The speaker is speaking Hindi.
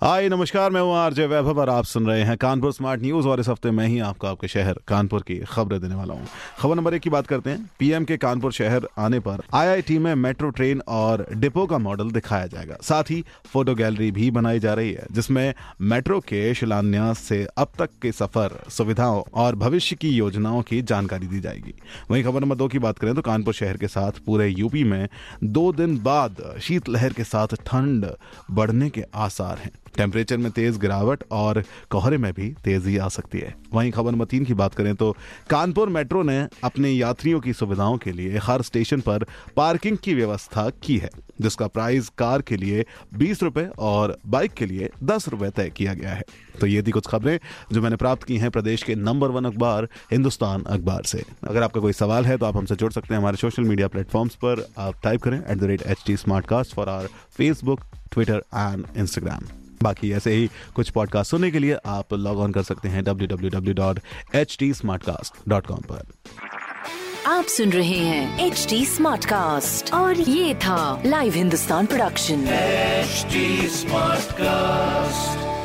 हाय, नमस्कार, मैं हूँ आरजे वैभव और आप सुन रहे हैं कानपुर स्मार्ट न्यूज़ और इस हफ़्ते मैं ही आपको आपके शहर कानपुर की खबरें देने वाला हूँ। खबर नंबर एक की बात करते हैं। पीएम के कानपुर शहर आने पर आईआईटी में मेट्रो, ट्रेन और डिपो का मॉडल दिखाया जाएगा। साथ ही फ़ोटो गैलरी भी बनाई जा रही है, जिसमें मेट्रो के शिलान्यास से अब तक के सफ़र, सुविधाओं और भविष्य की योजनाओं की जानकारी दी जाएगी। वहीं खबर नंबर दो की बात करें तो कानपुर शहर के साथ पूरे यूपी में दो दिन बाद शीतलहर के साथ ठंड बढ़ने के आसार हैं। टेम्परेचर में तेज गिरावट और कोहरे में भी तेज़ी आ सकती है। वहीं खबर मतीन की बात करें तो कानपुर मेट्रो ने अपने यात्रियों की सुविधाओं के लिए हर स्टेशन पर पार्किंग की व्यवस्था की है, जिसका प्राइस कार के लिए बीस रुपए और बाइक के लिए दस रुपए तय किया गया है। तो ये थी कुछ खबरें जो मैंने प्राप्त की हैं प्रदेश के नंबर वन अखबार, हिंदुस्तान अखबार से। अगर आपका कोई सवाल है तो आप हमसे जुड़ सकते हैं हमारे सोशल मीडिया प्लेटफॉर्म्स पर। आप टाइप करें at the rate H T Smartcast for R Facebook Twitter and Instagram बाकी ऐसे ही कुछ पॉडकास्ट सुनने के लिए आप लॉग ऑन कर सकते हैं W W W dot H T Smartcast dot com पर आप सुन रहे हैं एच टी स्मार्ट कास्ट और ये था live Hindustan production smart Smartcast.